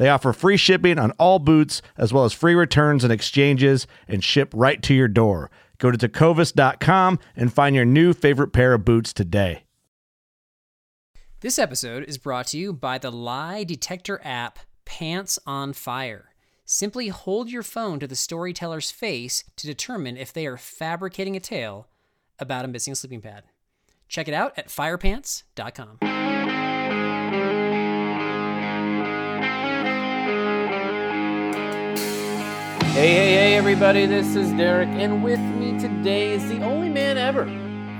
They offer free shipping on all boots, as well as free returns and exchanges, and ship right to your door. Go to tecovas.com and find your new favorite pair of boots today. This episode is brought to you by the lie detector app Pants on Fire. Simply hold your phone to the storyteller's face to determine if they are fabricating a tale about a missing sleeping pad. Check it out at firepants.com. Hey, hey, hey, everybody, this is Derek, and with me today is the only man ever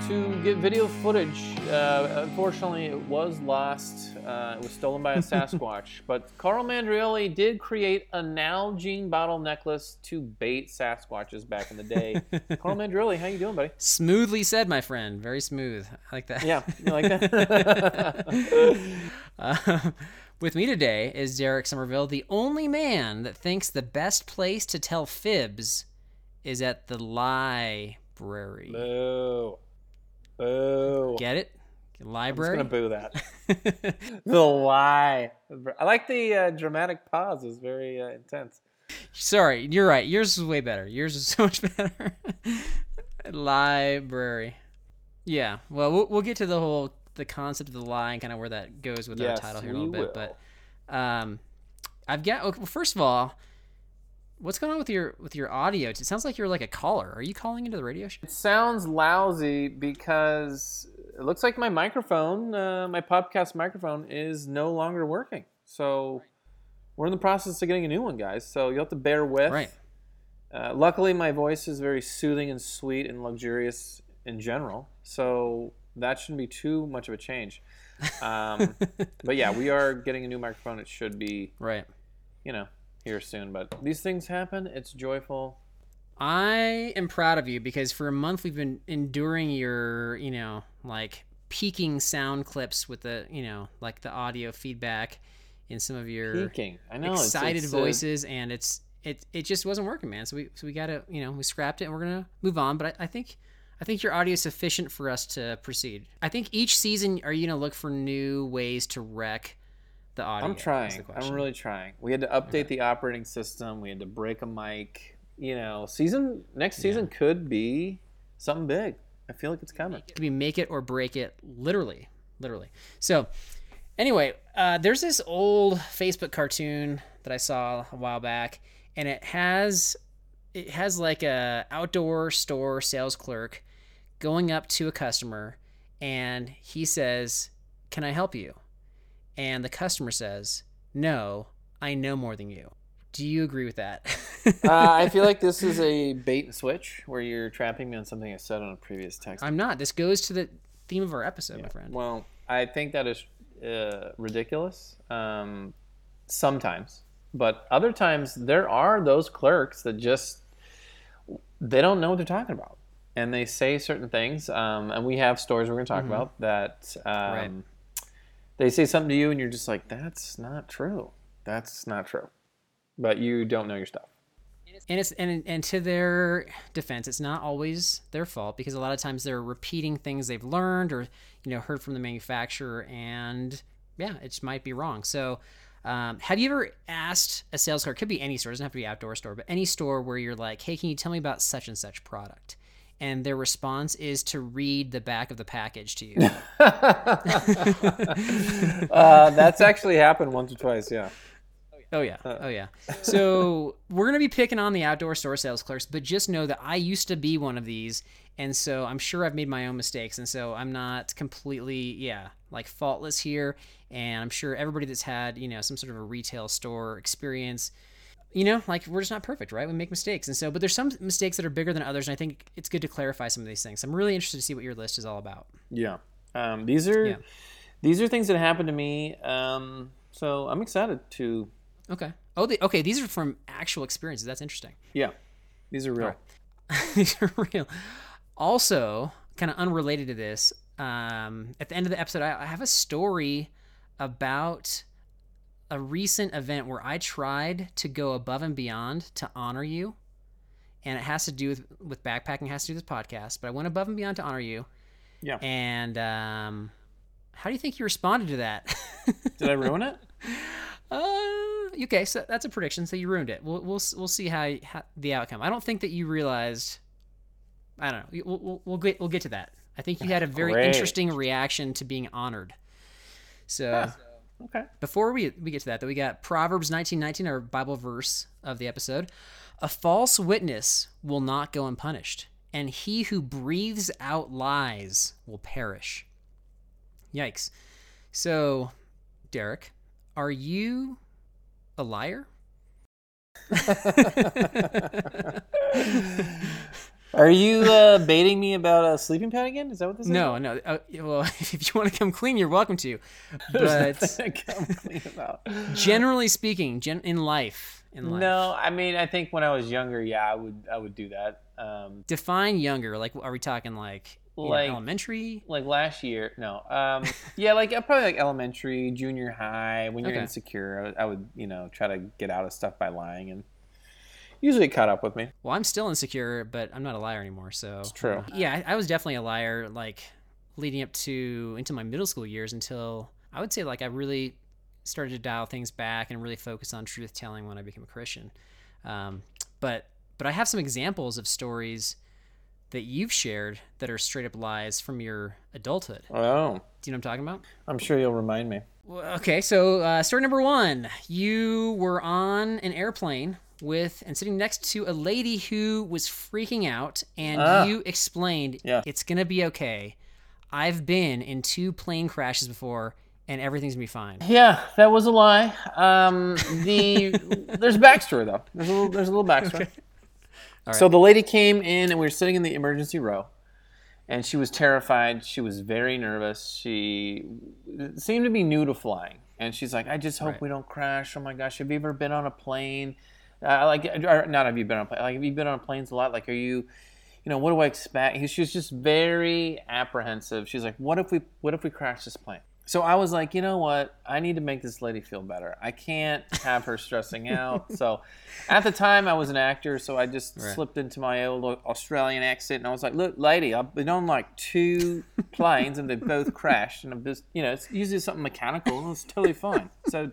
to get video footage. Uh, unfortunately, it was lost. Uh, it was stolen by a Sasquatch. but Carl Mandrioli did create a Nalgene bottle necklace to bait Sasquatches back in the day. Carl Mandrioli, how you doing, buddy? Smoothly said, my friend. Very smooth. I like that. Yeah, you like that? Uh, with me today is Derek Somerville, the only man that thinks the best place to tell fibs is at the library. Boo. Boo. Get it? Library? I'm just gonna boo that. the lie. I like the uh, dramatic pause. It's very uh, intense. Sorry, you're right. Yours is way better. Yours is so much better. Library. Yeah. Well, well, we'll get to the whole the concept of the lie and kind of where that goes with Yes, our title here a little bit. will. But um, I've got. Okay, well, first of all, what's going on with your with your audio? It sounds like you're like a caller. Are you calling into the radio show? It sounds lousy because it looks like my microphone, uh, my podcast microphone, is no longer working. So we're in the process of getting a new one, guys. So you'll have to bear with. Right. Uh, luckily, my voice is very soothing and sweet and luxurious in general. So that shouldn't be too much of a change. Um, but yeah, we are getting a new microphone. It should be, Right. you know, here soon. But these things happen. It's joyful. I am proud of you because for a month we've been enduring your, you know, like peaking sound clips with the, you know, like the audio feedback in some of your Peaking. I know. excited it's, uh, voices, and it's it it just wasn't working, man. So we so we gotta, you know, we scrapped it, and we're gonna move on. But I, I think. I think your audio is sufficient for us to proceed. I think each season, are you gonna look for new ways to wreck the audio? I'm trying. I'm really trying. We had to update the operating system. We had to break a mic. You know, season next season could be something big. I feel like it's coming. It could be make it or break it, literally, literally. So, anyway, uh, there's this old Facebook cartoon that I saw a while back, and it has it has like a outdoor store sales clerk going up to a customer, and he says, "Can I help you?" And the customer says, "No, I know more than you." Do you agree with that? uh, I feel like this is a bait and switch where you're trapping me on something I said on a previous text. I'm not. This goes to the theme of our episode, my friend. Well, I think that is uh, ridiculous. Um, sometimes, but other times there are those clerks that just they don't know what they're talking about, and they say certain things. Um, and we have stories we're going to talk about that. Um, Right. They say something to you, and you're just like, "That's not true. That's not true," but you don't know your stuff. And it's and and to their defense, it's not always their fault because a lot of times they're repeating things they've learned or you know heard from the manufacturer, and yeah, it might be wrong. So, um, have you ever asked a sales clerk? Could be any store, doesn't have to be outdoor store, but any store where you're like, "Hey, can you tell me about such and such product?" And their response is to read the back of the package to you. uh, that's actually happened once or twice. Yeah. Oh yeah. Oh yeah. So we're gonna be picking on the outdoor store sales clerks, but just know that I used to be one of these, and so I'm sure I've made my own mistakes, and so I'm not completely yeah like faultless here, and I'm sure everybody that's had you know some sort of a retail store experience. You know, like we're just not perfect, right? We make mistakes. And so, but there's some mistakes that are bigger than others. And I think it's good to clarify some of these things. I'm really interested to see what your list is all about. Yeah. Um, these are Yeah. these are things that happened to me. Um, so I'm excited to Okay. Oh, the, okay. These are from actual experiences. That's interesting. yeah. These are real. These are real. Also, kind of unrelated to this, um, at the end of the episode, I, I have a story about a recent event where I tried to go above and beyond to honor you. And it has to do with, with backpacking, has to do with this podcast. But I went above and beyond to honor you. Yeah. And um, how do you think you responded to that? Did I ruin it? Uh, okay, so that's a prediction. So you ruined it. We'll we'll we'll see how, how the outcome. I don't think that you realized. I don't know. We'll, we'll, we'll get we'll get to that. I think you had a very Great. interesting reaction to being honored. So Okay. before we we get to that, though, we got Proverbs nineteen nineteen, our Bible verse of the episode. A false witness will not go unpunished, and he who breathes out lies will perish. Yikes! So, Derek, are you a liar? Are you uh, baiting me about a sleeping pad again? Is that what this is? No, no. Uh, well, if you want to come clean, you're welcome to. But is? I'm clean about. generally speaking, gen- in life, in life, No, I mean, I think when I was younger, yeah, I would, I would do that. Um, define younger. Like, are we talking like, know, Like- elementary? like last year, no, um, yeah, like uh, probably like elementary, junior high. When you're Okay. insecure, I I would, you know, try to get out of stuff by lying, and usually caught up with me. Well, I'm still insecure, but I'm not a liar anymore. So it's true. Yeah, I, I was definitely a liar. Like leading up to into my middle school years until I would say like I really started to dial things back and really focus on truth telling when I became a Christian. Um, but but I have some examples of stories that you've shared that are straight up lies from your adulthood. Oh, Do you know what I'm talking about? I'm sure you'll remind me. Well, Okay, so uh, story number one: you were on an airplane with and sitting next to a lady who was freaking out, and Ah. you explained, Yeah. "It's gonna be okay. I've been in two plane crashes before, and everything's gonna be fine." Yeah, that was a lie. Um, the there's a backstory though. There's a little there's a little backstory. So the lady came in and we were sitting in the emergency row, and she was terrified. She was very nervous. She seemed to be new to flying, and she's like, "I just hope Right. we don't crash. Oh my gosh, have you ever been on a plane? Uh, like, not have you been on a plane? Like, have you been on planes a lot? Like, are you?" You know what do I expect? She was just very apprehensive. She's like, "What if we? What if we crash this plane?" So I was like, you know what? I need to make this lady feel better. I can't have her stressing out. So at the time, I was an actor, so I just Right. slipped into my old Australian accent, and I was like, look, lady, I've been on like two planes, and they both crashed, and I'm just, you know, it's usually something mechanical, and it's totally fine. So,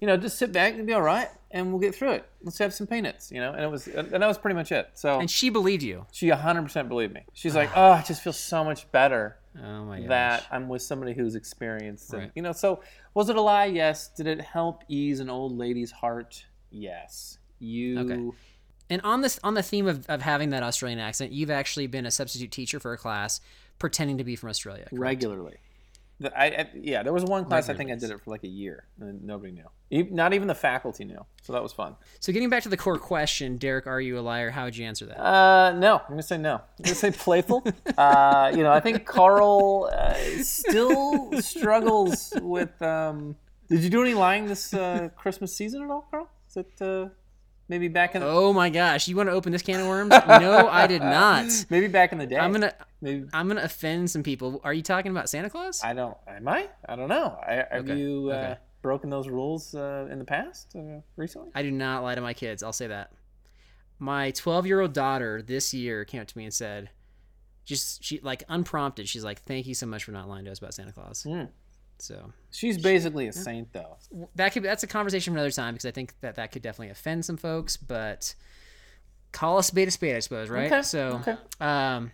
you know, just sit back and be all right, and we'll get through it. Let's have some peanuts, you know. And it was, and that was pretty much it. So And she believed you. she 100% believed me. She's like, oh, I just feel so much better Oh my gosh. that I'm with somebody who's experienced. And, Right. You know, so was it a lie? Yes. Did it help ease an old lady's heart? Yes. You. Okay. And on this on the theme of, of having that Australian accent, you've actually been a substitute teacher for a class pretending to be from Australia. correct? Regularly. I, I, yeah, there was one class I think I did it for like a year, and nobody knew. Not even the faculty knew, so that was fun. So getting back to the core question, Derek, are you a liar? How would you answer that? Uh, no, I'm gonna say no. I'm gonna say playful. uh, you know, I think Carl uh, still struggles with. Um, did you do any lying this uh, Christmas season at all, Carl? Is it uh, maybe back in The- Oh my gosh, you want to open this can of worms? no, I did not. maybe back in the day? I'm gonna maybe I'm gonna offend some people. Are you talking about Santa Claus? I don't. Am I? I don't know. I, have Okay, you uh, okay. broken those rules uh, in the past uh, recently? I do not lie to my kids. I'll say that. my 12 year old daughter this year came up to me and said, just she like unprompted, she's like, "Thank you so much for not lying to us about Santa Claus." Mm. So She's basically a saint, though. that could that's a conversation for another time because I think that that could definitely offend some folks. But call a spade a spade, I suppose, right? Okay, So, okay. um,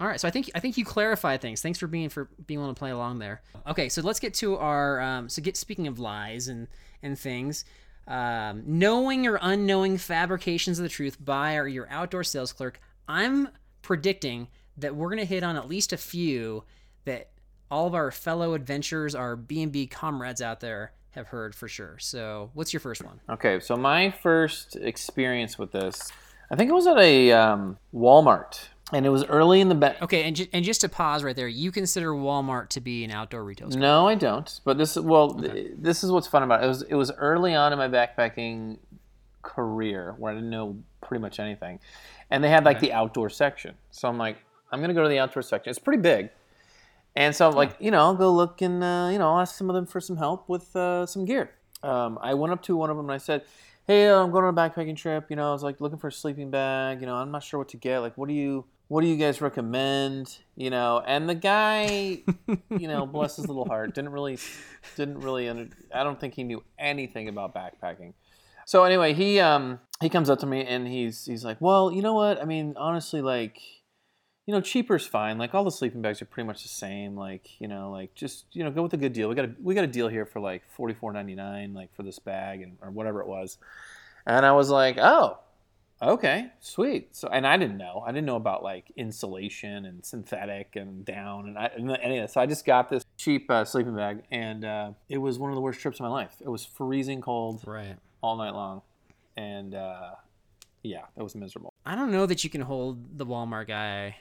all right. So I think I think you clarified things. Thanks for being for being willing to play along there. Okay, so let's get to our um, so get speaking of lies and and things. Um, knowing or unknowing fabrications of the truth by or your outdoor sales clerk. I'm predicting that we're gonna hit on at least a few that all of our fellow adventurers, our B and B comrades out there have heard for sure. So, what's your first one? Okay, so my first experience with this, I think it was at a um, Walmart, and it was early in the ba- Okay, and ju- and just to pause right there, you consider Walmart to be an outdoor retail store. No, I don't. But this, well, th- this is what's fun about it. It was it was early on in my backpacking career where I didn't know pretty much anything, and they had like the outdoor section. So I'm like, I'm gonna go to the outdoor section. It's pretty big, and so I'm like, you know, I'll go look and uh, you know, I'll ask some of them for some help with uh, some gear. Um, I went up to one of them and I said, "Hey, uh, I'm going on a backpacking trip. You know, I was like looking for a sleeping bag. You know, I'm not sure what to get. Like, what do you?" What do you guys recommend? You know, and the guy, you know, bless his little heart, didn't really, didn't really. Under, I don't think he knew anything about backpacking. So anyway, he um he comes up to me and he's he's like, well, you know what? I mean, honestly, like, you know, cheaper's fine. Like all the sleeping bags are pretty much the same. Like, you know, like just you know, go with a good deal. We got a we got a deal here for like forty four ninety nine, like for this bag and or whatever it was. And I was like, oh, okay, sweet. So and I didn't know. I didn't know about like insulation and synthetic and down and, I, and any of that. So I just got this cheap uh, sleeping bag, and uh, it was one of the worst trips of my life. It was freezing cold Right. all night long, and uh, yeah, that was miserable. I don't know that you can hold the Walmart guy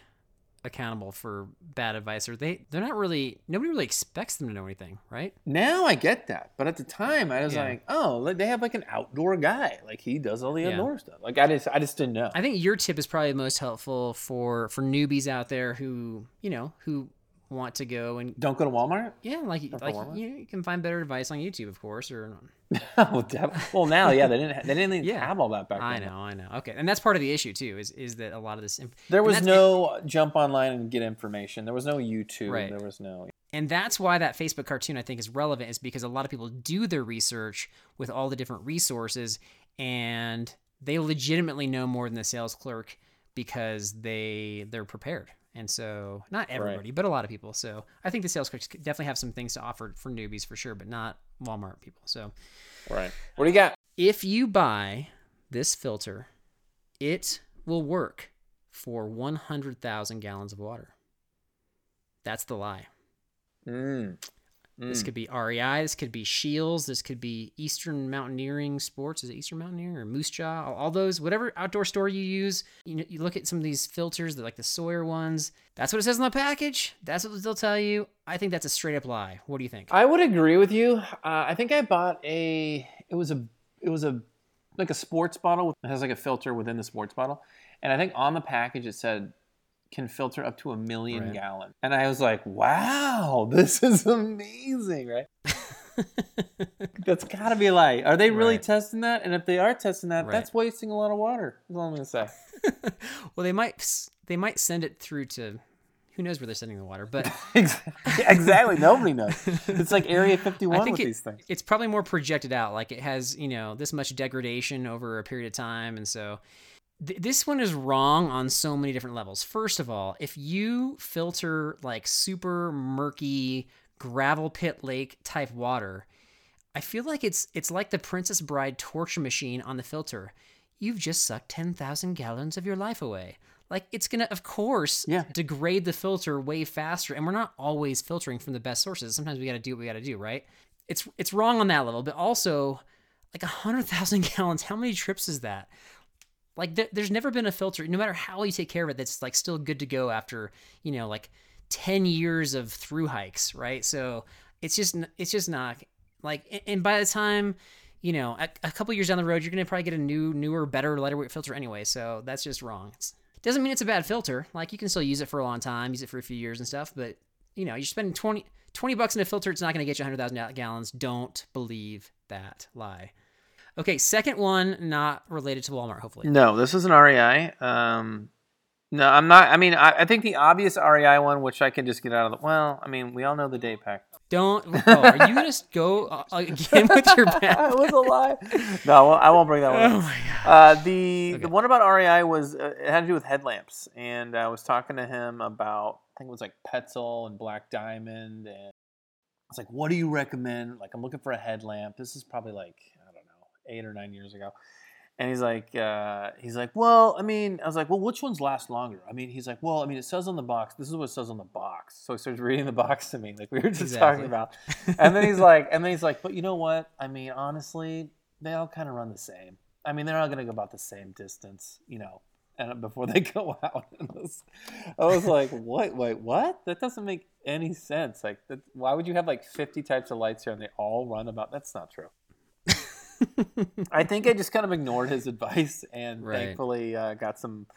accountable for bad advice, or they they're not really nobody really expects them to know anything, right? Now I get that, but at the time I was Yeah. like, oh, they have like an outdoor guy, like he does all the Yeah. outdoor stuff. Like I just, I just didn't know. I think your tip is probably most helpful for for newbies out there who you know who want to go and Don't go to Walmart. yeah, like like you, you can find better advice on YouTube, of course, or well, well, now, yeah, they didn't, they didn't even Yeah. have all that back then. I know, I know. Okay, and that's part of the issue too. Is is that a lot of this inf- There was no jump online and get information. There was no YouTube. Right. There was no. And that's why that Facebook cartoon I think is relevant is because a lot of people do their research with all the different resources and they legitimately know more than the sales clerk because they they're prepared. And so not everybody, but a lot of people. So I think the sales clerks definitely have some things to offer for newbies for sure, but not Walmart people. So Right. What do you got? if you buy this filter, it will work for 100,000 gallons of water. That's the lie. Mm. This could be REI. This could be Scheels. This could be Eastern Mountaineering Sports. Is it Eastern Mountaineering or Moosejaw? All, all those, whatever outdoor store you use, you know, you look at some of these filters, they're like the Sawyer ones. That's what it says on the package. That's what they'll tell you. I think that's a straight up lie. What do you think? I would agree with you. Uh, I think I bought a. It was a. It was a like a sports bottle. It has like a filter within the sports bottle, and I think on the package it said can filter up to a million Right. gallon. And I was like, wow, this is amazing, right? That's got to be like. Are they really Right. testing that? And if they are testing that, Right. that's wasting a lot of water. That's all I'm gonna say. well, they might they might send it through to who knows where they're sending the water, but exactly. Nobody knows. It's like Area 51 I think with it- these things. it's probably more projected out. Like it has, you know, this much degradation over a period of time. And so th- this one is wrong on so many different levels. First of all, if you filter like super murky gravel pit lake type water, I feel like it's it's like the Princess Bride torture machine on the filter. You've just sucked 10,000 gallons of your life away. Like it's going to of course Yeah. degrade the filter way faster and we're not always filtering from the best sources. Sometimes we got to do what we got to do, right? It's it's wrong on that level, but also like 100,000 gallons, how many trips is that? Like there, there's never been a filter no matter how you take care of it that's like still good to go after, you know, like 10 years of through hikes, right? So it's just it's just not like and by the time you know a, a couple years down the road you're gonna probably get a new newer better lighter weight filter anyway so that's just wrong. It's, doesn't mean it's a bad filter. Like you can still use it for a long time use it for a few years and stuff but you know you're spending 20, 20 bucks in a filter it's not gonna get you 100000 gallons. Don't believe that lie Okay, second one not related to Walmart. Hopefully. No, this is an REI. Um, no, I'm not. I mean, I, I think the obvious REI one, which I can just get out of the. Well, I mean, we all know the day pack. Don't. Oh, are you gonna go uh, again with your that back? was a lie. No, I won't- bring that one. Oh my god. Uh, the the one about REI was uh, it had to do with headlamps, and I was talking to him about I think it was like Petzl and Black Diamond, and I was like, "What do you recommend?" Like, I'm looking for a headlamp. This is probably like I don't know, eight or nine years ago. And he's like, uh, he's like, well, I mean, I was like, well, which ones last longer? I mean, he's like, well, I mean, it says on the box. This is what it says on the box. So he starts reading the box to me, like we were just Exactly. talking about. And then he's like, and then he's like, but you know what? I mean, honestly, they all kind of run the same. I mean, they're all going to go about the same distance, you know, and before they go out. I was, I was like, what? Wait, what? That doesn't make any sense. Like, that, why would you have like 50 types of lights here and they all run about? That's not true. I think I just kind of ignored his advice and Right. thankfully uh, got some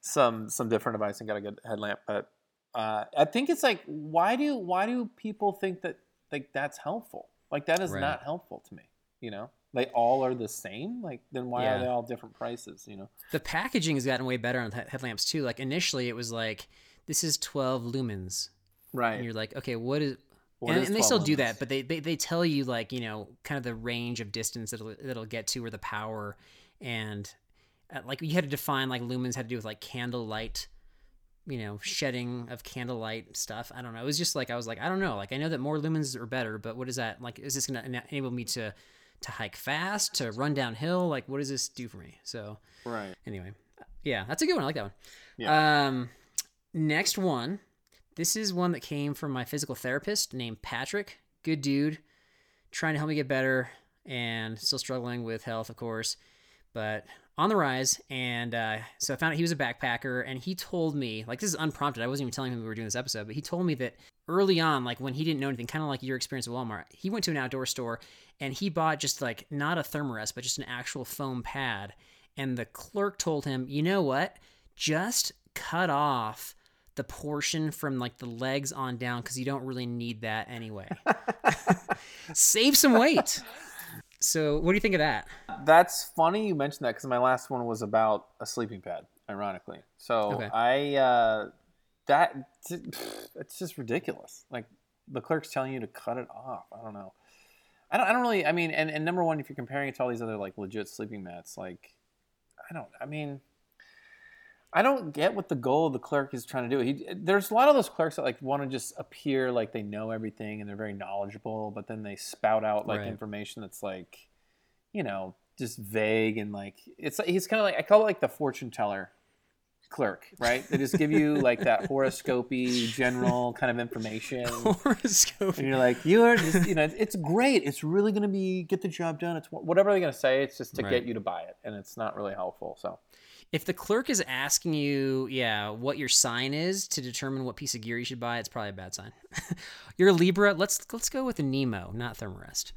some some different advice and got a good headlamp. But uh, I think it's like why do why do people think that like that's helpful? Like that is Right. not helpful to me. You know, they all are the same. Like then why Yeah. are they all different prices? You know. The packaging has gotten way better on the headlamps too. Like initially, it was like this is 12 lumens, right? and you're like, okay, what is? And, and they 12 still do that, but they, they they tell you like you know kind of the range of distance that it'll, that it'll get to or the power, and uh, like you had to define like lumens had to do with like candlelight, you know, shedding of candlelight stuff. I don't know. It was just like I was like I don't know. Like I know that more lumens are better, but what is that? Like is this gonna enable me to to hike fast, to run downhill? Like what does this do for me? So Right. anyway, yeah, that's a good one. I like that one. Yeah. Um, next one. This is one that came from my physical therapist named Patrick. Good dude, trying to help me get better, and still struggling with health, of course, but on the rise. And uh, so I found out he was a backpacker, and he told me, like, this is unprompted. I wasn't even telling him we were doing this episode, but he told me that early on, like when he didn't know anything, kind of like your experience at Walmart, he went to an outdoor store and he bought just like not a thermarest, but just an actual foam pad. And the clerk told him, you know what? Just cut off the portion from like the legs on down because you don't really need that anyway. Save some weight. So, what do you think of that? That's funny you mentioned that because my last one was about a sleeping pad, ironically. So Okay. I uh, that it's just ridiculous. Like the clerk's telling you to cut it off. I don't know. I don't. I don't really. I mean, and, and number one, if you're comparing it to all these other like legit sleeping mats, like I don't. I mean. I don't get what the goal of the clerk is trying to do. He, there's a lot of those clerks that like want to just appear like they know everything and they're very knowledgeable, but then they spout out like Right. information that's like, you know, just vague and like it's he's kind of like I call it like the fortune teller clerk, right? They just give you like that horoscopy general kind of information. Horoscope. And you're like, you are just, you know, it's great. It's really going to be get the job done. It's whatever they're going to say. It's just to Right. get you to buy it, and it's not really helpful. So If the clerk is asking you, yeah, what your sign is to determine what piece of gear you should buy, it's probably a bad sign. You're a Libra. Let's let's go with a Nemo, not Thermarest.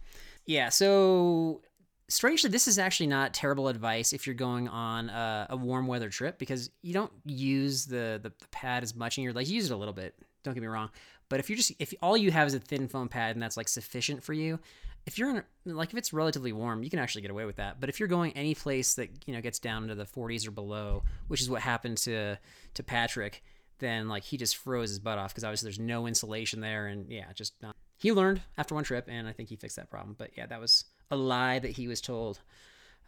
Yeah. So strangely, this is actually not terrible advice if you're going on a, a warm weather trip because you don't use the, the the pad as much in your legs. You use it a little bit. Don't get me wrong. But if you're just if all you have is a thin foam pad and that's like sufficient for you, if you're in like if it's relatively warm, you can actually get away with that. But if you're going any place that you know gets down to the 40s or below, which is what happened to to Patrick, then like he just froze his butt off because obviously there's no insulation there, and yeah, just not. He learned after one trip, and I think he fixed that problem. But yeah, that was a lie that he was told.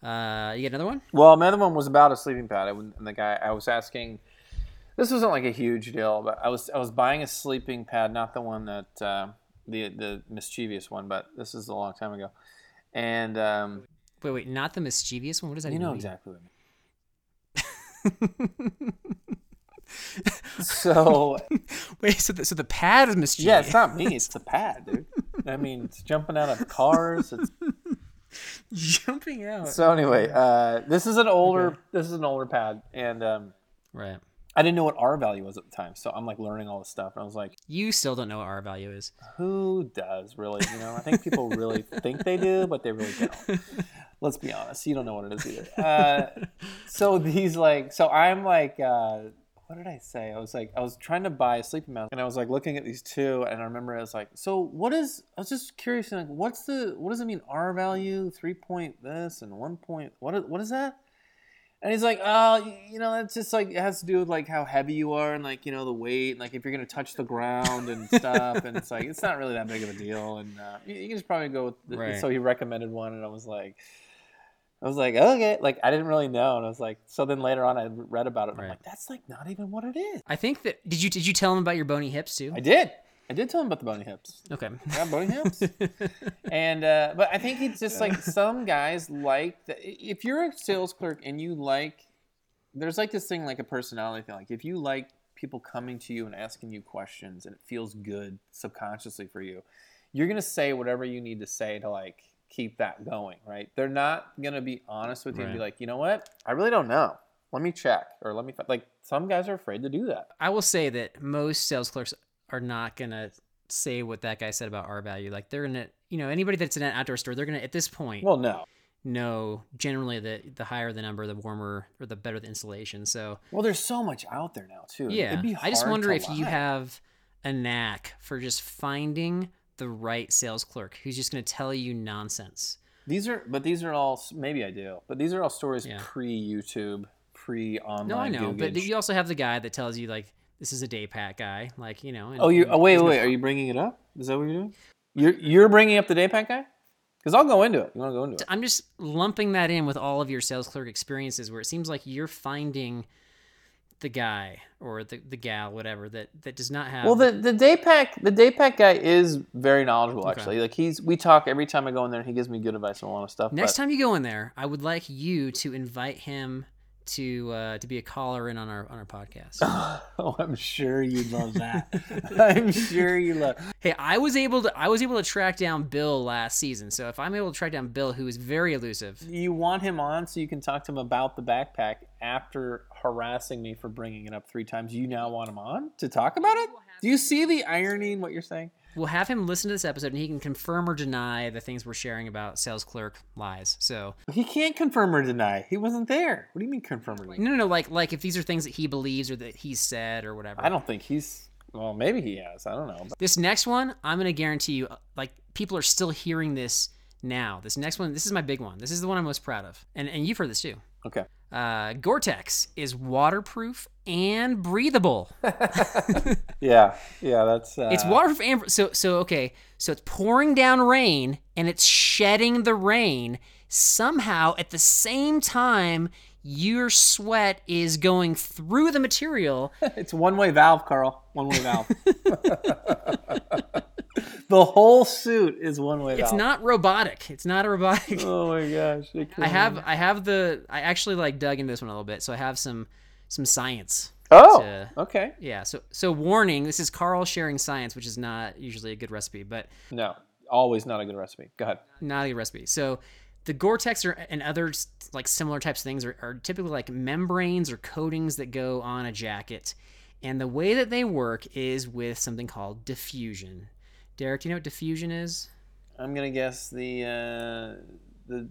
Uh, you get another one? Well, another one was about a sleeping pad. I, and the guy I was asking, this wasn't like a huge deal, but I was I was buying a sleeping pad, not the one that uh, the the mischievous one, but this is a long time ago, and um, Wait, wait, not the mischievous one. What does that you know mean? exactly what I mean. So Wait, so the, so the pad is mischievous? yeah, it's not me, it's the pad, dude. I mean, it's jumping out of cars. It's jumping out. so anyway. Uh, this is an older this is an older pad, and um, right. I didn't know what R value was at the time, so I'm like learning all this stuff, and I was like. You still don't know what R value is. Who does really? You know, I think people really think they do, but they really don't. Let's be honest. You don't know what it is either. Uh, so these like, so I'm like, uh, what did I say? I was like, I was trying to buy a sleeping mask, and I was like looking at these two, and I remember I was like, so what is? I was just curious, like, what's the what does it mean R value, three point this, and one point what? is- What is that? And he's like, oh, you know, that's just like it has to do with like how heavy you are and like you know the weight, and, like if you're gonna touch the ground and stuff, and it's like it's not really that big of a deal, and uh, you, you can just probably go with. The, Right. So he recommended one, and I was like. I was like, okay, like I didn't really know, and I was like, so then later on I read about it, and I'm like, that's like not even what it is. I think that did you did you tell him about your bony hips too? I did, I did tell him about the bony hips. Okay. Yeah, bony hips, and uh, but I think it's just like some guys like the, if you're a sales clerk and you like, there's like this thing like a personality thing. Like if you like people coming to you and asking you questions, and it feels good subconsciously for you, you're gonna say whatever you need to say to like keep that going, right? They're not gonna be honest with you and be like, you know what, I really don't know. Let me check, or let me fi-" like. Some guys are afraid to do that. I will say that most sales clerks are not gonna say what that guy said about R value. Like they're gonna, you know, anybody that's in an outdoor store, they're gonna at this point Well, no. know generally that the higher the number, the warmer or the better the insulation. So Well, there's so much out there now too. yeah, I just wonder to if you have a knack for just finding the right sales clerk who's just gonna tell you nonsense. These are, but these are all maybe I do, but these are all stories Yeah. pre YouTube, pre online. No, I know, but you also have the guy that tells you like this is a day pack guy, like you know. and- oh, you. Oh, wait, gonna wait. Are you bringing it up? Is that what you're doing? You're you're bringing up the day pack guy? Because I'll go into it. You want to go into it? I'm just lumping that in with all of your sales clerk experiences where it seems like you're finding the guy or the, the gal, whatever, that, that does not have Well, the the day pack the day pack guy is very knowledgeable. Okay. Actually, like he's we talk every time I go in there. and He gives me good advice on a lot of stuff. next but- time you go in there, I would like you to invite him to uh, to be a caller in on our on our podcast. Oh, I'm sure you'd love that. I'm sure you love. hey, I was able to I was able to track down Bill last season. So if I'm able to track down Bill who is very elusive, You want him on so you can talk to him about the backpack after harassing me for bringing it up three times. You now want him on to talk about it? Do you see the irony in what you're saying? We'll have him listen to this episode and he can confirm or deny the things we're sharing about sales clerk lies. So He can't confirm or deny. He wasn't there. What do you mean confirm or deny? No, no, no. Like, like if these are things that he believes or that he's said or whatever. I don't think he's. Well, maybe he has. I don't know. But This next one, I'm gonna guarantee you, like people are still hearing this now. This next one, this is my big one. This is the one I'm most proud of, and and you've heard this too. okay. Uh, Gore-Tex is waterproof and breathable. Yeah. Yeah. That's. Uh, It's waterproof and so so okay. So it's pouring down rain and it's shedding the rain. Somehow at the same time, your sweat is going through the material It's one way valve, Carl. One way valve. the whole suit is one way valve. It's not robotic. It's not a robotic. Oh my gosh. I have I have the I actually like dug into this one a little bit, so I have some some science. Oh. to- Okay. Yeah, so so warning, this is Carl sharing science, which is not usually a good recipe, but No. Always not a good recipe. Go ahead. not a good recipe. So the Gore-Tex are, and other like similar types of things are, are typically like membranes or coatings that go on a jacket. And the way that they work is with something called diffusion. Derek, do you know what diffusion is? I'm gonna guess the uh, the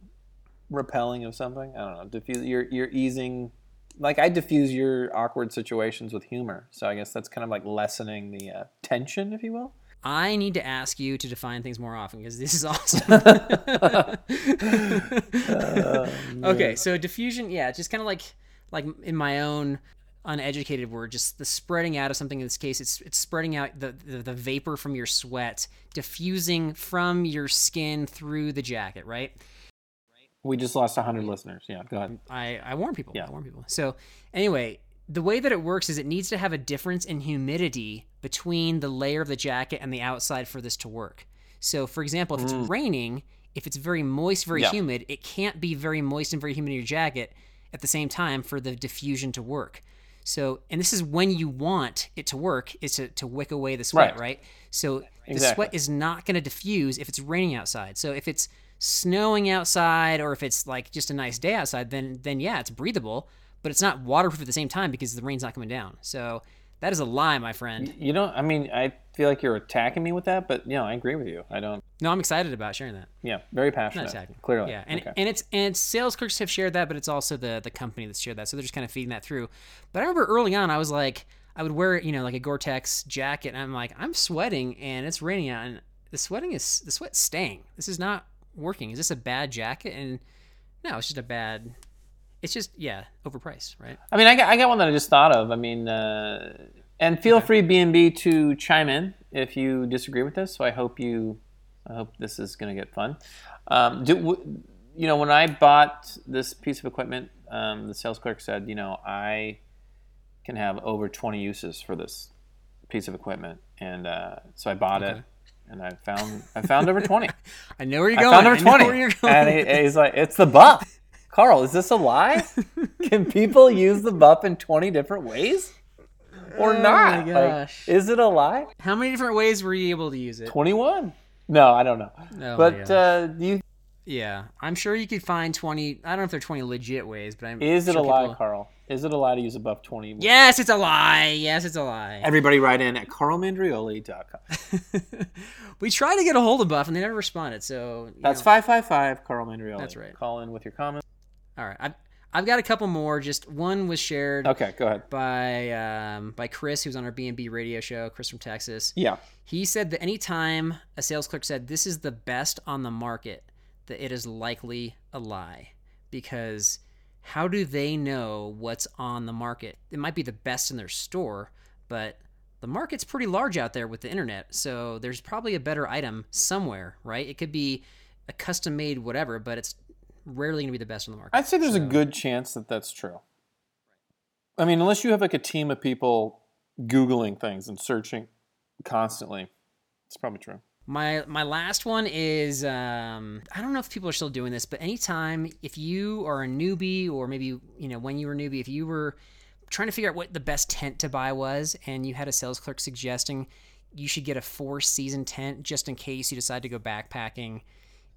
repelling of something. I don't know. Diffuse. You're you're easing. Like I diffuse your awkward situations with humor, so I guess that's kind of like lessening the uh, tension, if you will. I need to ask you to define things more often because this is awesome. okay, so diffusion, yeah, just kind of like like in my own uneducated word, just the spreading out of something. In this case, it's it's spreading out the, the the vapor from your sweat, diffusing from your skin through the jacket, right? We just lost 100 listeners. Yeah, go ahead. I, I warn people. Yeah. I warn people. So anyway, the way that it works is it needs to have a difference in humidity between the layer of the jacket and the outside for this to work. So for example, if it's raining, if it's very moist, very Mm. Yeah. humid, it can't be very moist and very humid in your jacket at the same time for the diffusion to work. So, and this is when you want it to work, is to, to wick away the sweat, Right. right? So the sweat is not going to diffuse if it's raining outside. So if it's snowing outside or if it's like just a nice day outside, then then yeah, it's breathable, but it's not waterproof at the same time because the rain's not coming down. So that is a lie, my friend. You don't. I mean, I feel like you're attacking me with that, but you know, I agree with you. I don't. No, I'm excited about sharing that. Yeah, very Not passionate. attacking. Clearly. Yeah, and okay. and it's and it's sales clerks have shared that, but it's also the the company that's shared that. So they're just kind of feeding that through. But I remember early on, I was like, I would wear you know like a Gore-Tex jacket, and I'm like, I'm sweating, and it's raining out, and the sweating is the sweat's staying. This is not working. Is this a bad jacket? And no, it's just a bad. It's just yeah, overpriced, right? I mean, I got, I got one that I just thought of. I mean, uh, and feel free B and B to chime in if you disagree with this. So I hope you, I hope this is going to get fun. Um, do, w- you know, when I bought this piece of equipment, um, the sales clerk said, you know, I can have over 20 uses for this piece of equipment, and uh, so I bought it, and I found I found over 20. I know where you're I going. found over I 20. where you're going. And he- he's like, it's the buff. Carl, is this a lie? Can people use the buff in 20 different ways? Or not? my Like, is it a lie? How many different ways were you able to use it? 21? No, I don't know. Oh but uh, you, Yeah, I'm sure you could find 20. I don't know if they're 20 legit ways, but I'm. is it sure a lie, people- Carl? Is it a lie to use a buff 20? Yes, it's a lie. Yes, it's a lie. Everybody write in at carlmandrioli.com. we tried to get a hold of Buff and they never responded. So That's know. 555 Carl Mandrioli. That's right. Call in with your comments. All right, I've, I've got a couple more. Just one was shared Okay, go ahead. by um, by Chris, who's on our B and B radio show. Chris from Texas. Yeah. He said that anytime a sales clerk said this is the best on the market, that it is likely a lie because how do they know what's on the market? It might be the best in their store, but the market's pretty large out there with the internet, so there's probably a better item somewhere, right? It could be a custom made whatever, but it's rarely going to be the best on the market. I'd say there's a good chance that that's true. I mean, unless you have like a team of people Googling things and searching constantly, it's probably true. My my last one is um, I don't know if people are still doing this, but anytime if you are a newbie or maybe you know when you were a newbie, if you were trying to figure out what the best tent to buy was, and you had a sales clerk suggesting you should get a four season tent just in case you decide to go backpacking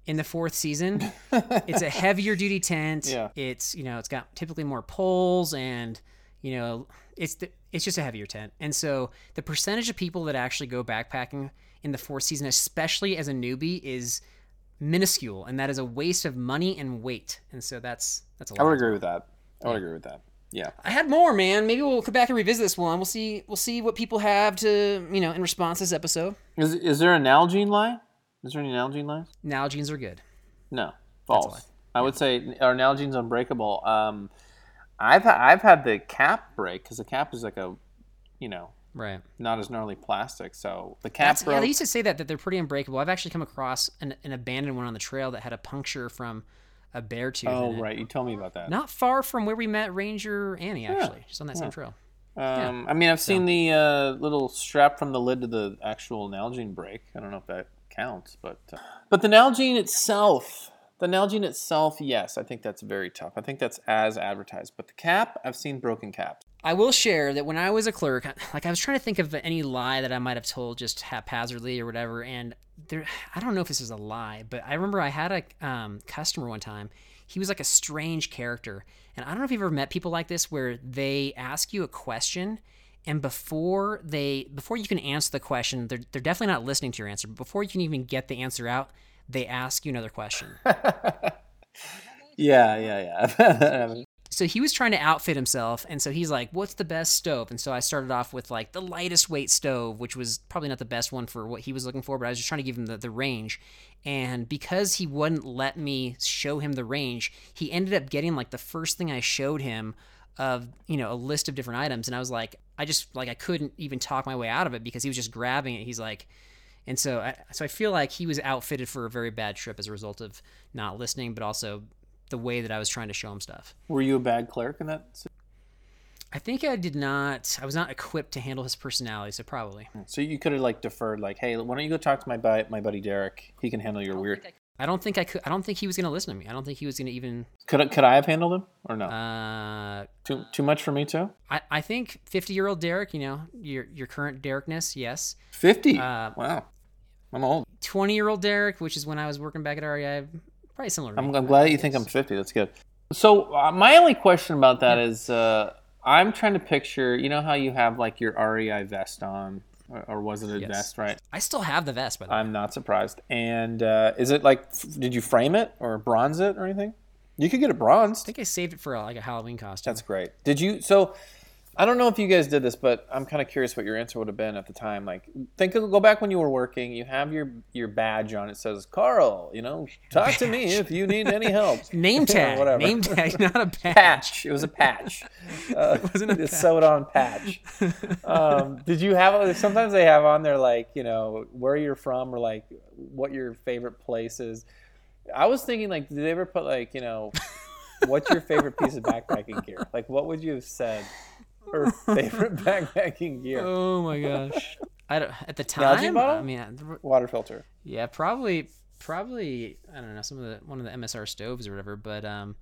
in the fourth season. it's a heavier duty tent. Yeah. It's you know it's got typically more poles and you know it's the, it's just a heavier tent. And so the percentage of people that actually go backpacking in the fourth season, especially as a newbie, is minuscule, and that is a waste of money and weight. And so that's that's a lot. I would agree with that. I would agree with that. Yeah. I had more, man. Maybe we'll come back and revisit this one. We'll see. We'll see what people have to, you know, in response to this episode. Is is there an Nalgene lie? Is there any Nalgene lies? Nalgenes are good. No, a false. I would say our Nalgene's unbreakable. Um, I've I've had the cap break because the cap is like a, you know, Right. not as gnarly plastic. So the cap That's, yeah, they used to say that that they're pretty unbreakable. I've actually come across an, an abandoned one on the trail that had a puncture from a bear tooth. oh right, you told me about that. Not far from where we met Ranger Annie, actually, just on that same trail. Um, I mean, I've seen the uh, little strap from the lid to the actual Nalgene break. I don't know if that counts, but uh, but the Nalgene itself, the Nalgene itself, yes, I think that's very tough. I think that's as advertised. But the cap, I've seen broken caps. I will share that when I was a clerk, like I was trying to think of any lie that I might have told just haphazardly or whatever, and there, I don't know if this is a lie, but I remember I had a um, customer one time. He was like a strange character, and I don't know if you've ever met people like this where they ask you a question, and before they before you can answer the question, they're they're definitely not listening to your answer. But before you can even get the answer out, they ask you another question. Yeah, yeah, yeah. so he was trying to outfit himself and so he's like what's the best stove? And so i started off with like the lightest weight stove which was probably not the best one for what he was looking for but i was just trying to give him the, the range. And because he wouldn't let me show him the range he ended up getting like the first thing i showed him of you know a list of different items. And i was like i just like i couldn't even talk my way out of it because he was just grabbing it. He's like and so I, so I feel like he was outfitted for a very bad trip as a result of not listening but also the way that i was trying to show him stuff Were you a bad clerk in that? I think I did not. I was not equipped to handle his personality, so probably. So you could have like deferred, like, hey, why don't you go talk to my bu- my buddy Derek? He can handle your weird. I don't think I could. I don't think he was going to listen to me. I don't think he was going to even. Could I- could I have handled him or no? Uh, too too much for me too. I, I think fifty year old Derek. You know your your current Derekness. Yes. Fifty. Uh, wow, I'm old. Twenty year old Derek, which is when I was working back at REI. Probably similar. I'm. I'm glad that you think I'm 50. That's good. So uh, my only question about that is, uh, I'm trying to picture. You know how you have like your REI vest on, or, or was it a Yes. vest? Right. I still have the vest, by the way. I'm not surprised. And uh, is it like? f- Did you frame it or bronze it or anything? You could get it bronzed. I think I saved it for like a Halloween costume. That's great. Did you? So, I don't know if you guys did this, but I'm kind of curious what your answer would have been at the time. Like, think of go back when you were working. You have your your badge on. It says Carl. You know, talk to me if you need any help. Name tag. whatever. Name tag, not a badge. patch. It was a patch. Uh, it wasn't a a sewed on patch. Um, did you have? Sometimes they have on there like you know where you're from or like what your favorite place is. I was thinking like, did they ever put like you know, what's your favorite piece of backpacking gear? Like, what would you have said? Or favorite backpacking gear? Oh my gosh. I don't, at the time? I mean, I- Water filter. yeah, probably, probably, I don't know, some of the one of the MSR stoves or whatever. But um,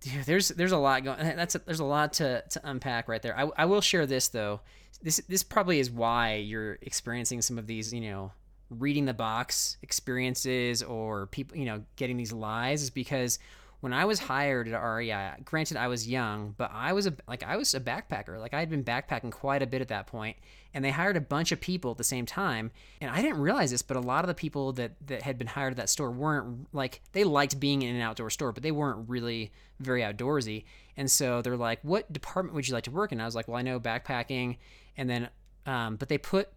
dude, there's there's a lot going. That's a, there's a lot to to unpack right there. I, I will share this though. This this probably is why you're experiencing some of these, you know, reading the box experiences or people, you know, getting these lies is because when I was hired at REI, granted I was young, but I was a like I was a backpacker. Like I had been backpacking quite a bit at that point, and they hired a bunch of people at the same time. And I didn't realize this, but a lot of the people that that had been hired at that store weren't like they liked being in an outdoor store, but they weren't really very outdoorsy. And so they're like, "What department would you like to work in?" I was like, "Well, I know backpacking," and then um, but they put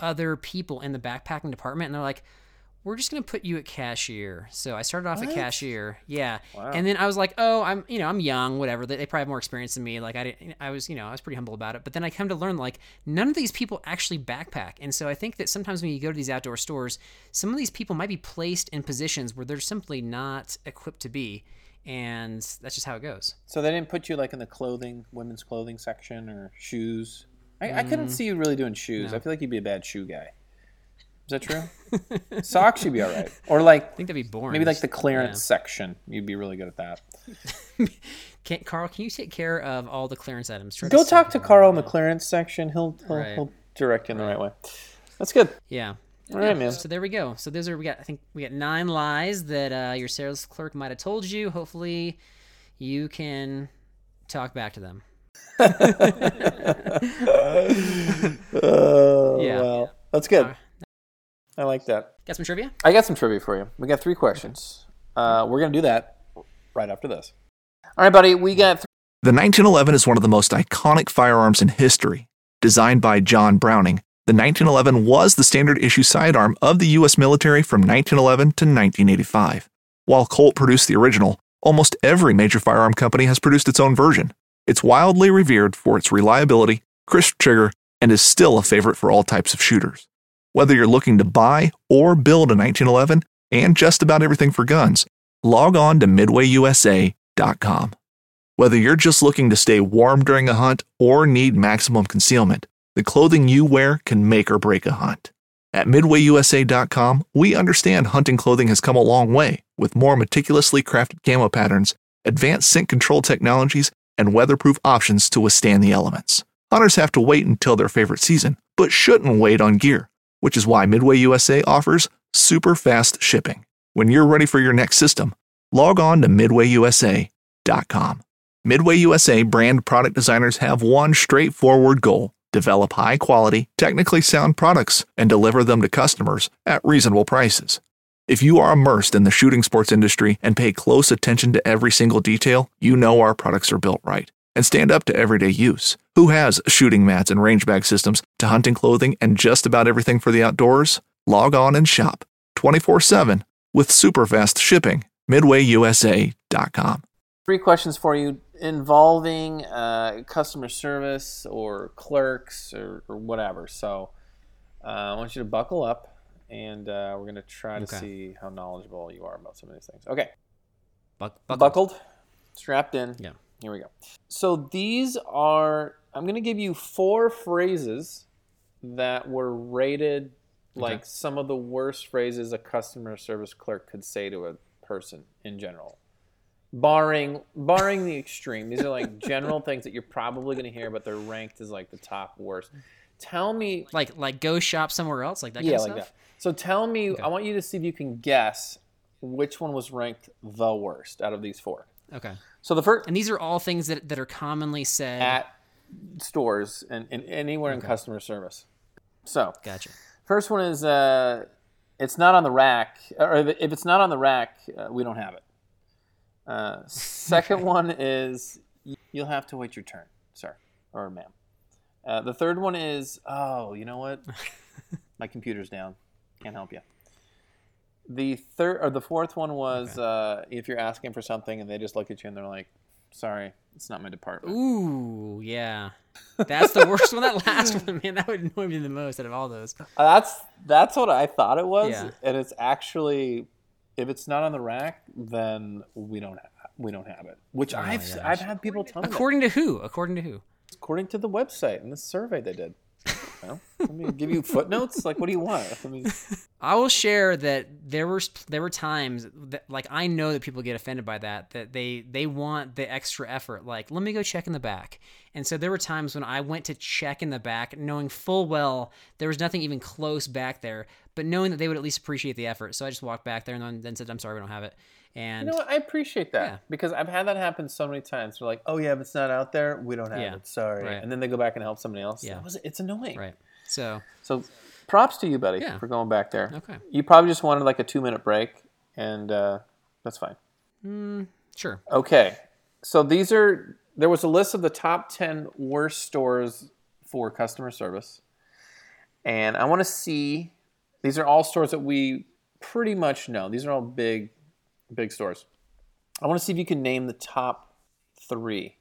other people in the backpacking department, and they're like, we're just gonna put you at cashier. So I started off at cashier, yeah, and then I was like, oh, I'm, you know, I'm young, whatever. They, they probably have more experience than me. Like I didn't, I was, you know, I was pretty humble about it. But then I come to learn like none of these people actually backpack, and so I think that sometimes when you go to these outdoor stores, some of these people might be placed in positions where they're simply not equipped to be, and that's just how it goes. So they didn't put you like in the clothing, women's clothing section or shoes. I, I couldn't mm. see you really doing shoes. I feel like you'd be a bad shoe guy. Is that true? Socks, you'd be all right. Or like I think that'd be boring. maybe like the clearance section. You'd be really good at that. Can, Carl, can you take care of all the clearance items? Try Go save talk to. Carl in the clearance section. He'll he'll, Right. he'll direct you in the right way. That's good. Yeah. All right, man. So there we go. So those are we got. I think we got nine lies that uh, your sales clerk might have told you. Hopefully, you can talk back to them. Oh, Yeah. well, that's good. Alright. I like that. Got some trivia? I got some trivia for you. We got three questions. Uh, we're gonna do that right after this. All right, buddy. We got The 1911 is one of the most iconic firearms in history. Designed by John Browning, the 1911 was the standard issue sidearm of the U.S. military from 1911 to 1985. While Colt produced the original, almost every major firearm company has produced its own version. It's wildly revered for its reliability, crisp trigger, and is still a favorite for all types of shooters. Whether you're looking to buy or build a 1911 and just about everything for guns, log on to midwayusa.com. Whether you're just looking to stay warm during a hunt or need maximum concealment, the clothing you wear can make or break a hunt. At midwayusa.com, we understand hunting clothing has come a long way with more meticulously crafted camo patterns, advanced scent control technologies, and weatherproof options to withstand the elements. Hunters have to wait until their favorite season, but shouldn't wait on gear, which is why Midway USA offers super fast shipping. When you're ready for your next system, log on to midwayusa.com. Midway USA brand product designers have one straightforward goal develop high quality, technically sound products and deliver them to customers at reasonable prices. If you are immersed in the shooting sports industry and pay close attention to every single detail, you know our products are built right and stand up to everyday use. Who has shooting mats and range bag systems to hunting clothing and just about everything for the outdoors? Log on and shop 24 7 with super fast shipping. MidwayUSA.com. three questions for you involving uh, customer service or clerks or, or whatever. So uh, I want you to buckle up, and uh, we're gonna try to Okay. see how knowledgeable you are about some of these things. Okay. Buck, buckled, strapped in. Yeah. Here we go. So these are, I'm going to give you four phrases that were rated like some of the worst phrases a customer service clerk could say to a person in general. Barring barring the extreme. These are like general things that you're probably going to hear, but they're ranked as like the top worst. Tell me Like like go shop somewhere else, like that. yeah, kind of like that. So tell me, I want you to see if you can guess which one was ranked the worst out of these four. Okay. So the first And these are all things that, that are commonly said. at stores and, and anywhere in customer service. So, Gotcha. first one is uh, it's not on the rack, or if it's not on the rack, uh, we don't have it. Uh, second one is you'll have to wait your turn, sir or ma'am. Uh, the third one is oh, you know what? My computer's down. Can't help you. The third or the fourth one was uh, if you're asking for something and they just look at you and they're like, "Sorry, it's not my department." Ooh, yeah. That's the worst one. That last one, man, that would annoy me the most out of all those. Uh, That's that's what I thought it was, Yeah. and it's actually if it's not on the rack, then we don't have, we don't have it. Which Oh I've. I've had people tell me that, According to who? According to who? according to the website and the survey they did. Well, let me give you footnotes. Like, what do you want? I mean, I will share that there were there were times that like I know that people get offended by that that they they want the extra effort like let me go check in the back and so there were times when I went to check in the back knowing full well there was nothing even close back there but knowing that they would at least appreciate the effort so I just walked back there and then, then said I'm sorry we don't have it and you know what? I appreciate that Yeah. because I've had that happen so many times. They're like, "Oh yeah, if it's not out there, we don't have Yeah, it. Sorry," right. and then they go back and help somebody else. Yeah. Was- it's annoying. right so So, props to you, buddy, Yeah. for going back there. okay You probably just wanted like a two minute break, and uh, that's fine. sure Okay. So these are there was a list of the top 10 worst stores for customer service. And I want to see these are all stores that we pretty much know. These are all big big stores. I want to see if you can name the top 3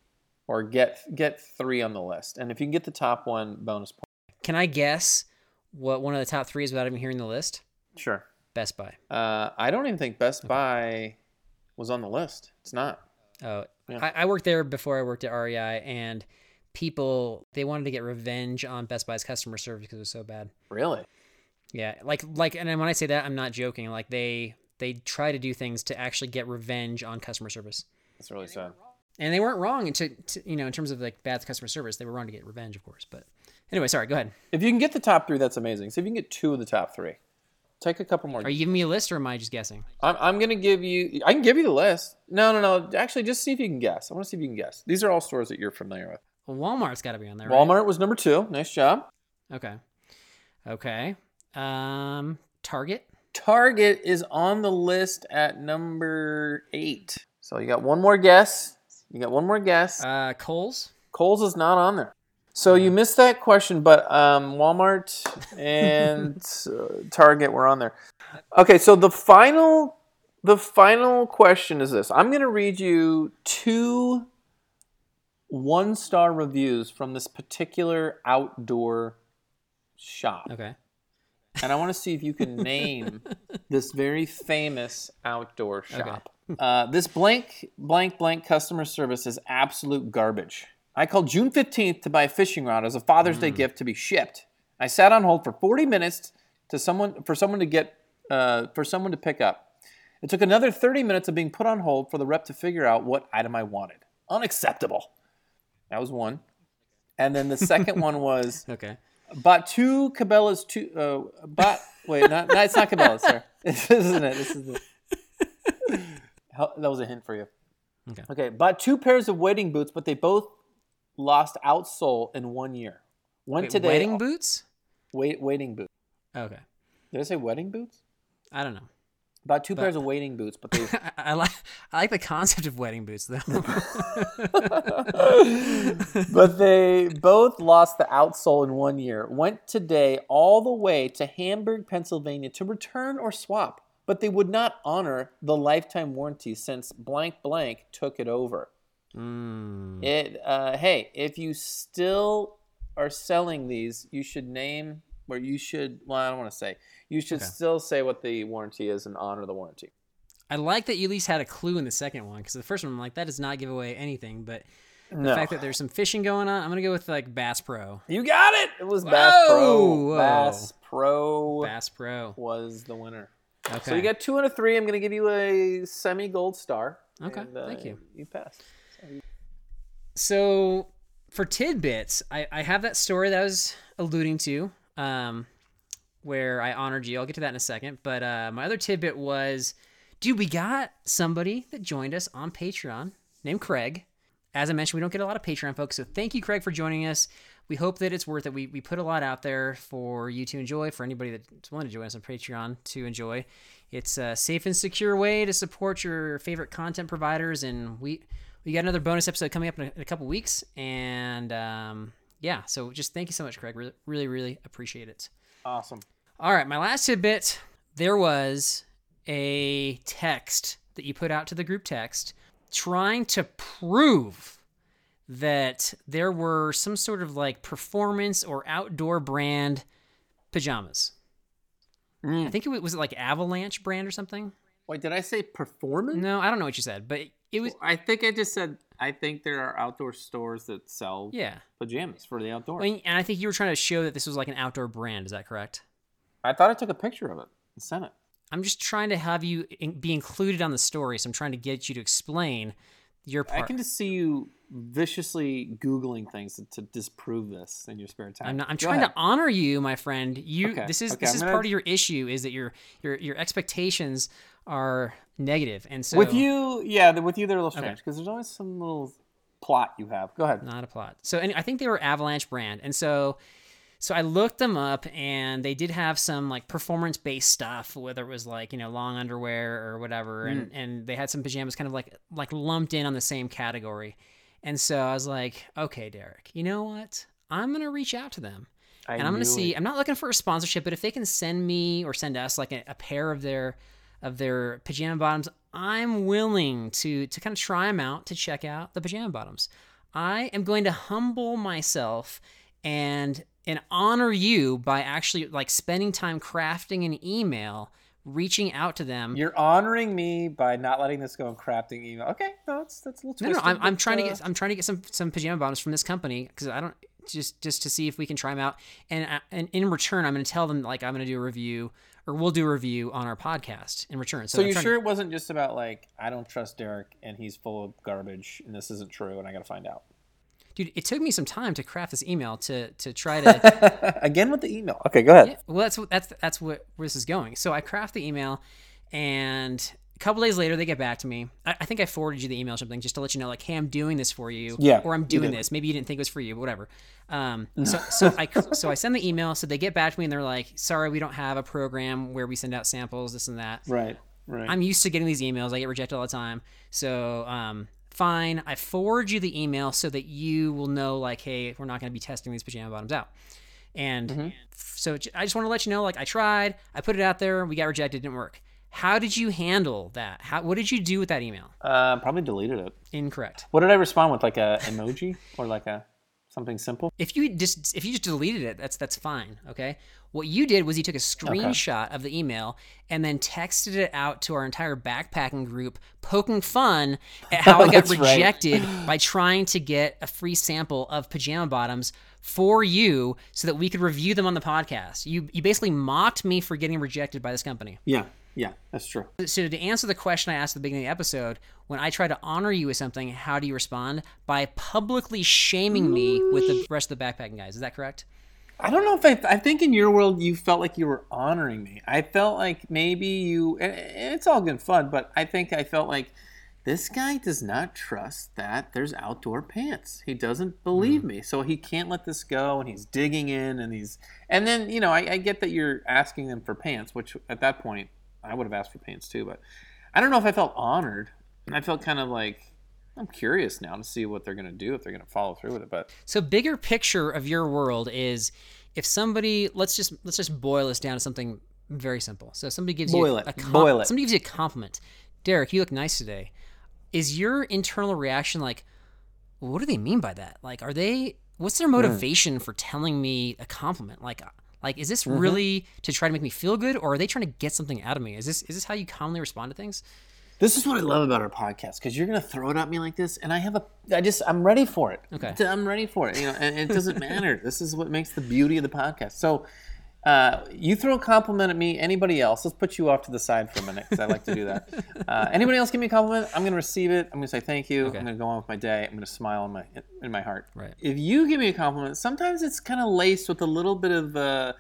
or get get 3 on the list. And if you can get the top one, bonus point. can I guess what one of the top three is without even hearing the list Sure. Best Buy Uh, I don't even think Best Buy was on the list. It's not. Oh, Yeah. I, I worked there before I worked at REI, and people they wanted to get revenge on Best Buy's customer service because it was so bad. Really? Yeah, like like, and when I say that, I'm not joking. Like they they try to do things to actually get revenge on customer service, That's really sad. and they weren't wrong. To, to you know, in terms of like bad customer service, they were wrong to get revenge, of course. But anyway, sorry. Go ahead. If you can get the top 3, that's amazing. So if you can get two of the top 3. Take a couple more. Are you giving me a list, or am I just guessing? I'm, I'm going to give you, I can give you the list. No, no, no. Actually, just see if you can guess. I want to see if you can guess. These are all stores that you're familiar with. Well, Walmart's got to be on there. right? Walmart was number two. Nice job. Okay. Okay. Um, Target. Target is on the list at number eight. So you got one more guess. You got one more guess. Uh, Kohl's. Kohl's is not on there. So you missed that question, but um, Walmart and uh, Target were on there. Okay, so the final, the final question is this: I'm going to read you two one-star reviews from this particular outdoor shop, Okay. And I want to see if you can name this very famous outdoor shop. Uh, this blank, blank, blank customer service is absolute garbage. I called June 15th to buy a fishing rod as a Father's Day gift to be shipped. I sat on hold for 40 minutes to someone for someone to get uh, for someone to pick up. It took another 30 minutes of being put on hold for the rep to figure out what item I wanted. Unacceptable. That was one. And then the second one was Okay. Bought two Cabela's two uh bought wait not no, it's not Cabela's sir this isn't it this is the that was a hint for you Okay. okay bought two pairs of wedding boots but they both lost outsole in one year went Wait, today wedding boots. wait wading boots Okay. did I say wedding boots I don't know. Bought two pairs of wading boots but they I, I like I like the concept of wedding boots though. but they both lost the outsole in one year. Went today all the way to Hamburg, Pennsylvania to return or swap, but they would not honor the lifetime warranty since blank blank took it over. Mm. It uh, hey, if you still are selling these, you should name or you should well, I don't want to say. You should Okay. still say what the warranty is and honor the warranty. I like that you at least had a clue in the second one because the first one I'm like that does not give away anything, but the No. fact that there's some fishing going on, I'm gonna go with like Bass Pro. You got it. It was Bass Whoa! Pro. Bass Pro Bass Pro. was the winner. Okay. So you got two out of three. I'm going to give you a semi gold star. Okay, and, uh, thank you. You passed. So for tidbits, I, I have that story that I was alluding to, um, where I honored you. I'll get to that in a second. But uh, my other tidbit was, dude, we got somebody that joined us on Patreon named Craig. As I mentioned, we don't get a lot of Patreon folks, so thank you, Craig, for joining us. we hope that it's worth it. We, we put a lot out there for you to enjoy, for anybody that's willing to join us on Patreon to enjoy. It's a safe and secure way to support your favorite content providers, and we we got another bonus episode coming up in a, in a couple weeks, and um, yeah, so just thank you so much, Craig. Really, really, really appreciate it. Awesome. All right, my last tidbit. There was a text that you put out to the group text trying to prove that there were some sort of like performance or outdoor brand pajamas. Mm. I think it was, was it like Avalanche brand or something. Wait, did I say performance? No, I don't know what you said, but it was I think I just said I think there are outdoor stores that sell yeah. pajamas for the outdoors. I mean, and I think you were trying to show that this was like an outdoor brand. Is that correct? I thought I took a picture of it and sent it. I'm just trying to have you in, be included on the story, so I'm trying to get you to explain your part. I can just see you viciously googling things to, to disprove this in your spare time. I'm not. I'm trying ahead. to honor you, my friend. You. Okay, This is okay, this I'm is gonna- part of your issue is that your your your expectations are negative, and so with you, yeah, with you they're a little strange because there's always some little plot you have. Go ahead. not a plot. So and I think they were Avalanche brand, and so so I looked them up, and they did have some like performance based stuff, whether it was like you know long underwear or whatever, Mm. and and they had some pajamas kind of like like lumped in on the same category, and so I was like, okay, Derek, you know what? I'm gonna reach out to them. I and I'm gonna see. it. I'm not looking for a sponsorship, but if they can send me or send us like a, a pair of their of their pajama bottoms, I'm willing to to kind of try them out to check out the pajama bottoms. I am going to humble myself and and honor you by actually like spending time crafting an email, reaching out to them. You're honoring me by not letting this go and crafting email. Okay, no, that's that's a little No, twisted. no, I'm, I'm but, trying to uh, get I'm trying to get some some pajama bottoms from this company because I don't just just to see if we can try them out, and and in return I'm going to tell them like I'm going to do a review or we'll do a review on our podcast in return. So, So you sure it wasn't just about like I don't trust Derek and he's full of garbage and this isn't true and I got to find out. Dude? It took me some time to craft this email to to try to Again with the email. Okay, go ahead. Yeah, well, that's what that's that's what where this is going. So I craft the email, and a couple days later they get back to me. I, I think I forwarded you the email or something just to let you know, like, hey, I'm doing this for you, Yeah, or I'm doing this. Maybe you didn't think it was for you, but whatever. Um, so so I so I send the email, so they get back to me and they're like, sorry, we don't have a program where we send out samples, this and that. Right. Right. I'm used to getting these emails. I get rejected all the time. So, um, fine. I forward you the email so that you will know, like, hey, we're not going to be testing these pajama bottoms out. And Mm-hmm. so I just want to let you know, like, I tried. I put it out there. We got rejected. It didn't work. How did you handle that? How, what did you do with that email? uh, probably deleted it. Incorrect. What did I respond with? Like a emoji or like a something simple? If you just if you just deleted it, that's that's fine. Okay. What you did was you took a screenshot of the email and then texted it out to our entire backpacking group, poking fun at how I got That's right. rejected by trying to get a free sample of pajama bottoms for you so that we could review them on the podcast. You you basically mocked me for getting rejected by this company. Yeah. Yeah, that's true. So to answer the question I asked at the beginning of the episode, when I try to honor you with something, how do you respond? By publicly shaming me with the rest of the backpacking guys. Is that correct? I don't know if I. I think in your world you felt like you were honoring me. I felt like maybe you. It's all good fun, but I think I felt like this guy does not trust that there's outdoor pants. He doesn't believe mm-hmm. me, so he can't let this go, and he's digging in, and he's. And then you know I, I get that you're asking them for pants, which at that point I would have asked for pants too, but I don't know if I felt honored. And I felt kind of like I'm curious now to see what they're going to do if they're going to follow through with it. But So bigger picture of your world is if somebody let's just let's just boil this down to something very simple. So somebody gives Boil you it. a com- Boil it. somebody gives you a compliment. Derek, you look nice today. Is your internal reaction like what do they mean by that? Like are they what's their hmm. motivation for telling me a compliment? Like like is this mm-hmm. really to try to make me feel good or are they trying to get something out of me? Is this is this how you commonly respond to things? This is what I love about our podcast because you're gonna throw it at me like this, and I have a, I just, I'm ready for it. Okay. I'm ready for it. You know, and, and it doesn't matter. This is what makes the beauty of the podcast. So, uh, you throw a compliment at me. Anybody else? Let's put you off to the side for a minute because I like to do that. Uh, anybody else give me a compliment? I'm gonna receive it. I'm gonna say thank you. I'm gonna go on with my day. I'm gonna smile in my in my heart. Right. If you give me a compliment, sometimes it's kind of laced with a little bit of. Uh,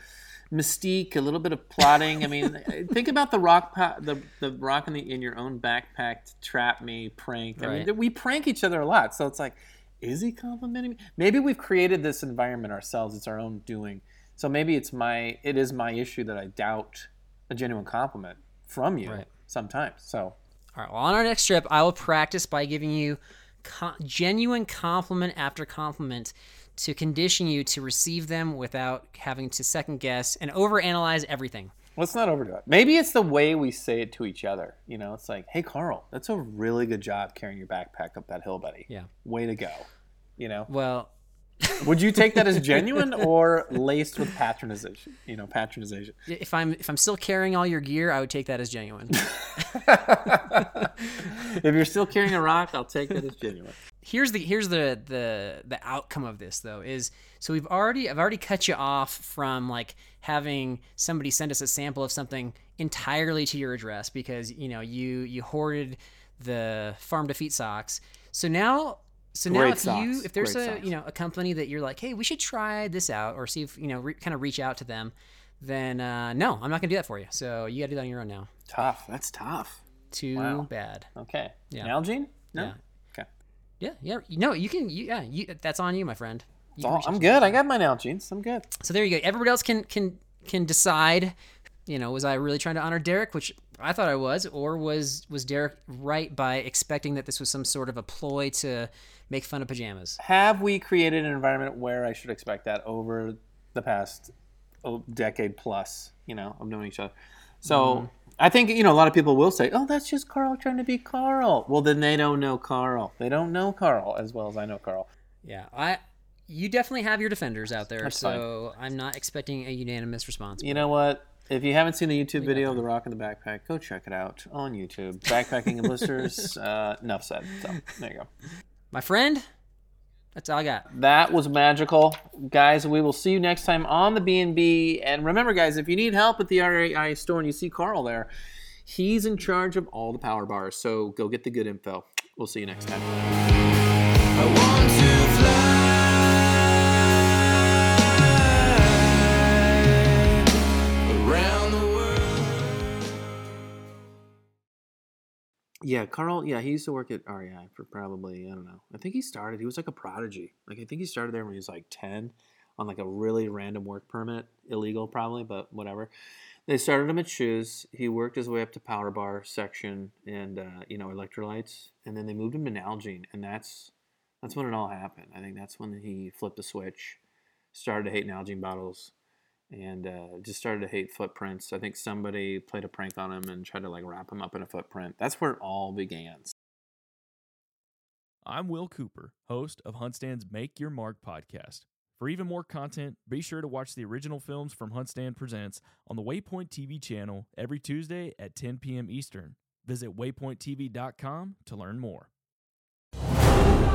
mystique, a little bit of plotting. I mean, think about the rock, pa- the the rock in the in your own backpack to trap me prank. I Right. mean, we prank each other a lot, so it's like is he complimenting me? Maybe we've created this environment ourselves. It's our own doing. So maybe it's my it is my issue that I doubt a genuine compliment from you Right. sometimes. So All right. Well, on our next trip, I will practice by giving you co- genuine compliment after compliment to condition you to receive them without having to second guess and overanalyze everything. let's not overdo it. Maybe it's the way we say it to each other. You know, it's like, hey Carl, that's a really good job carrying your backpack up that hill, buddy. Yeah. Way to go. You know? Well, Would you take that as genuine or laced with patronization? You know, patronization. if I'm if I'm still carrying all your gear, I would take that as genuine. If you're still carrying a rock, I'll take that as genuine. here's the here's the the the outcome of this though is so we've already I've already cut you off from like having somebody send us a sample of something entirely to your address because you know you you hoarded the farm to feet socks. So now so now Great if you if there's Great a socks. you know a company that you're like hey we should try this out or see if you know re- kind of reach out to them then uh, no I'm not gonna do that for you. So you gotta do that on your own now. Tough. That's tough. Too Wow. bad. Okay. Yeah. Nalgene? No. Yeah. Okay. Yeah, yeah. No, you can. You, yeah, you, that's on you, my friend. You I'm good. I got my Nalgenes. I'm good. So there you go. Everybody else can can can decide. You know, was I really trying to honor Derek, which I thought I was, or was was Derek right by expecting that this was some sort of a ploy to make fun of pajamas? Have we created an environment where I should expect that over the past oh, decade plus, you know, of knowing each other? So I think, you know, a lot of people will say, oh, that's just Carl trying to be Carl. Well, then they don't know Carl. They don't know Carl as well as I know Carl. Yeah, I. You definitely have your defenders out there, That's so I'm not expecting a unanimous response. You know what? If you haven't seen the YouTube video of the rock in the backpack, go check it out on YouTube. Backpacking and blisters. Uh, enough said. So there you go. My friend, that's all I got. That was magical, guys. We will see you next time on the B and B. And remember, guys, if you need help at the REI store and you see Carl there, he's in charge of all the power bars. So go get the good info. We'll see you next time. Yeah, Carl. Yeah, he used to work at REI for probably I don't know. I think he started. He was like a prodigy. Like I think he started there when he was like ten, on like a really random work permit, illegal probably, but whatever. They started him at shoes. He worked his way up to power bar section and uh, you know electrolytes, and then they moved him to Nalgene, and that's that's when it all happened. I think that's when he flipped the switch, started to hate Nalgene bottles, and uh, just started to hate footprints. I think somebody played a prank on him and tried to like wrap him up in a footprint. That's where it all began. I'm Will Cooper, host of Huntstand's Make Your Mark podcast. For even more content, be sure to watch the original films from Huntstand Presents on the Waypoint TV channel every Tuesday at 10 p.m. Eastern. Visit waypointtv.com to learn more.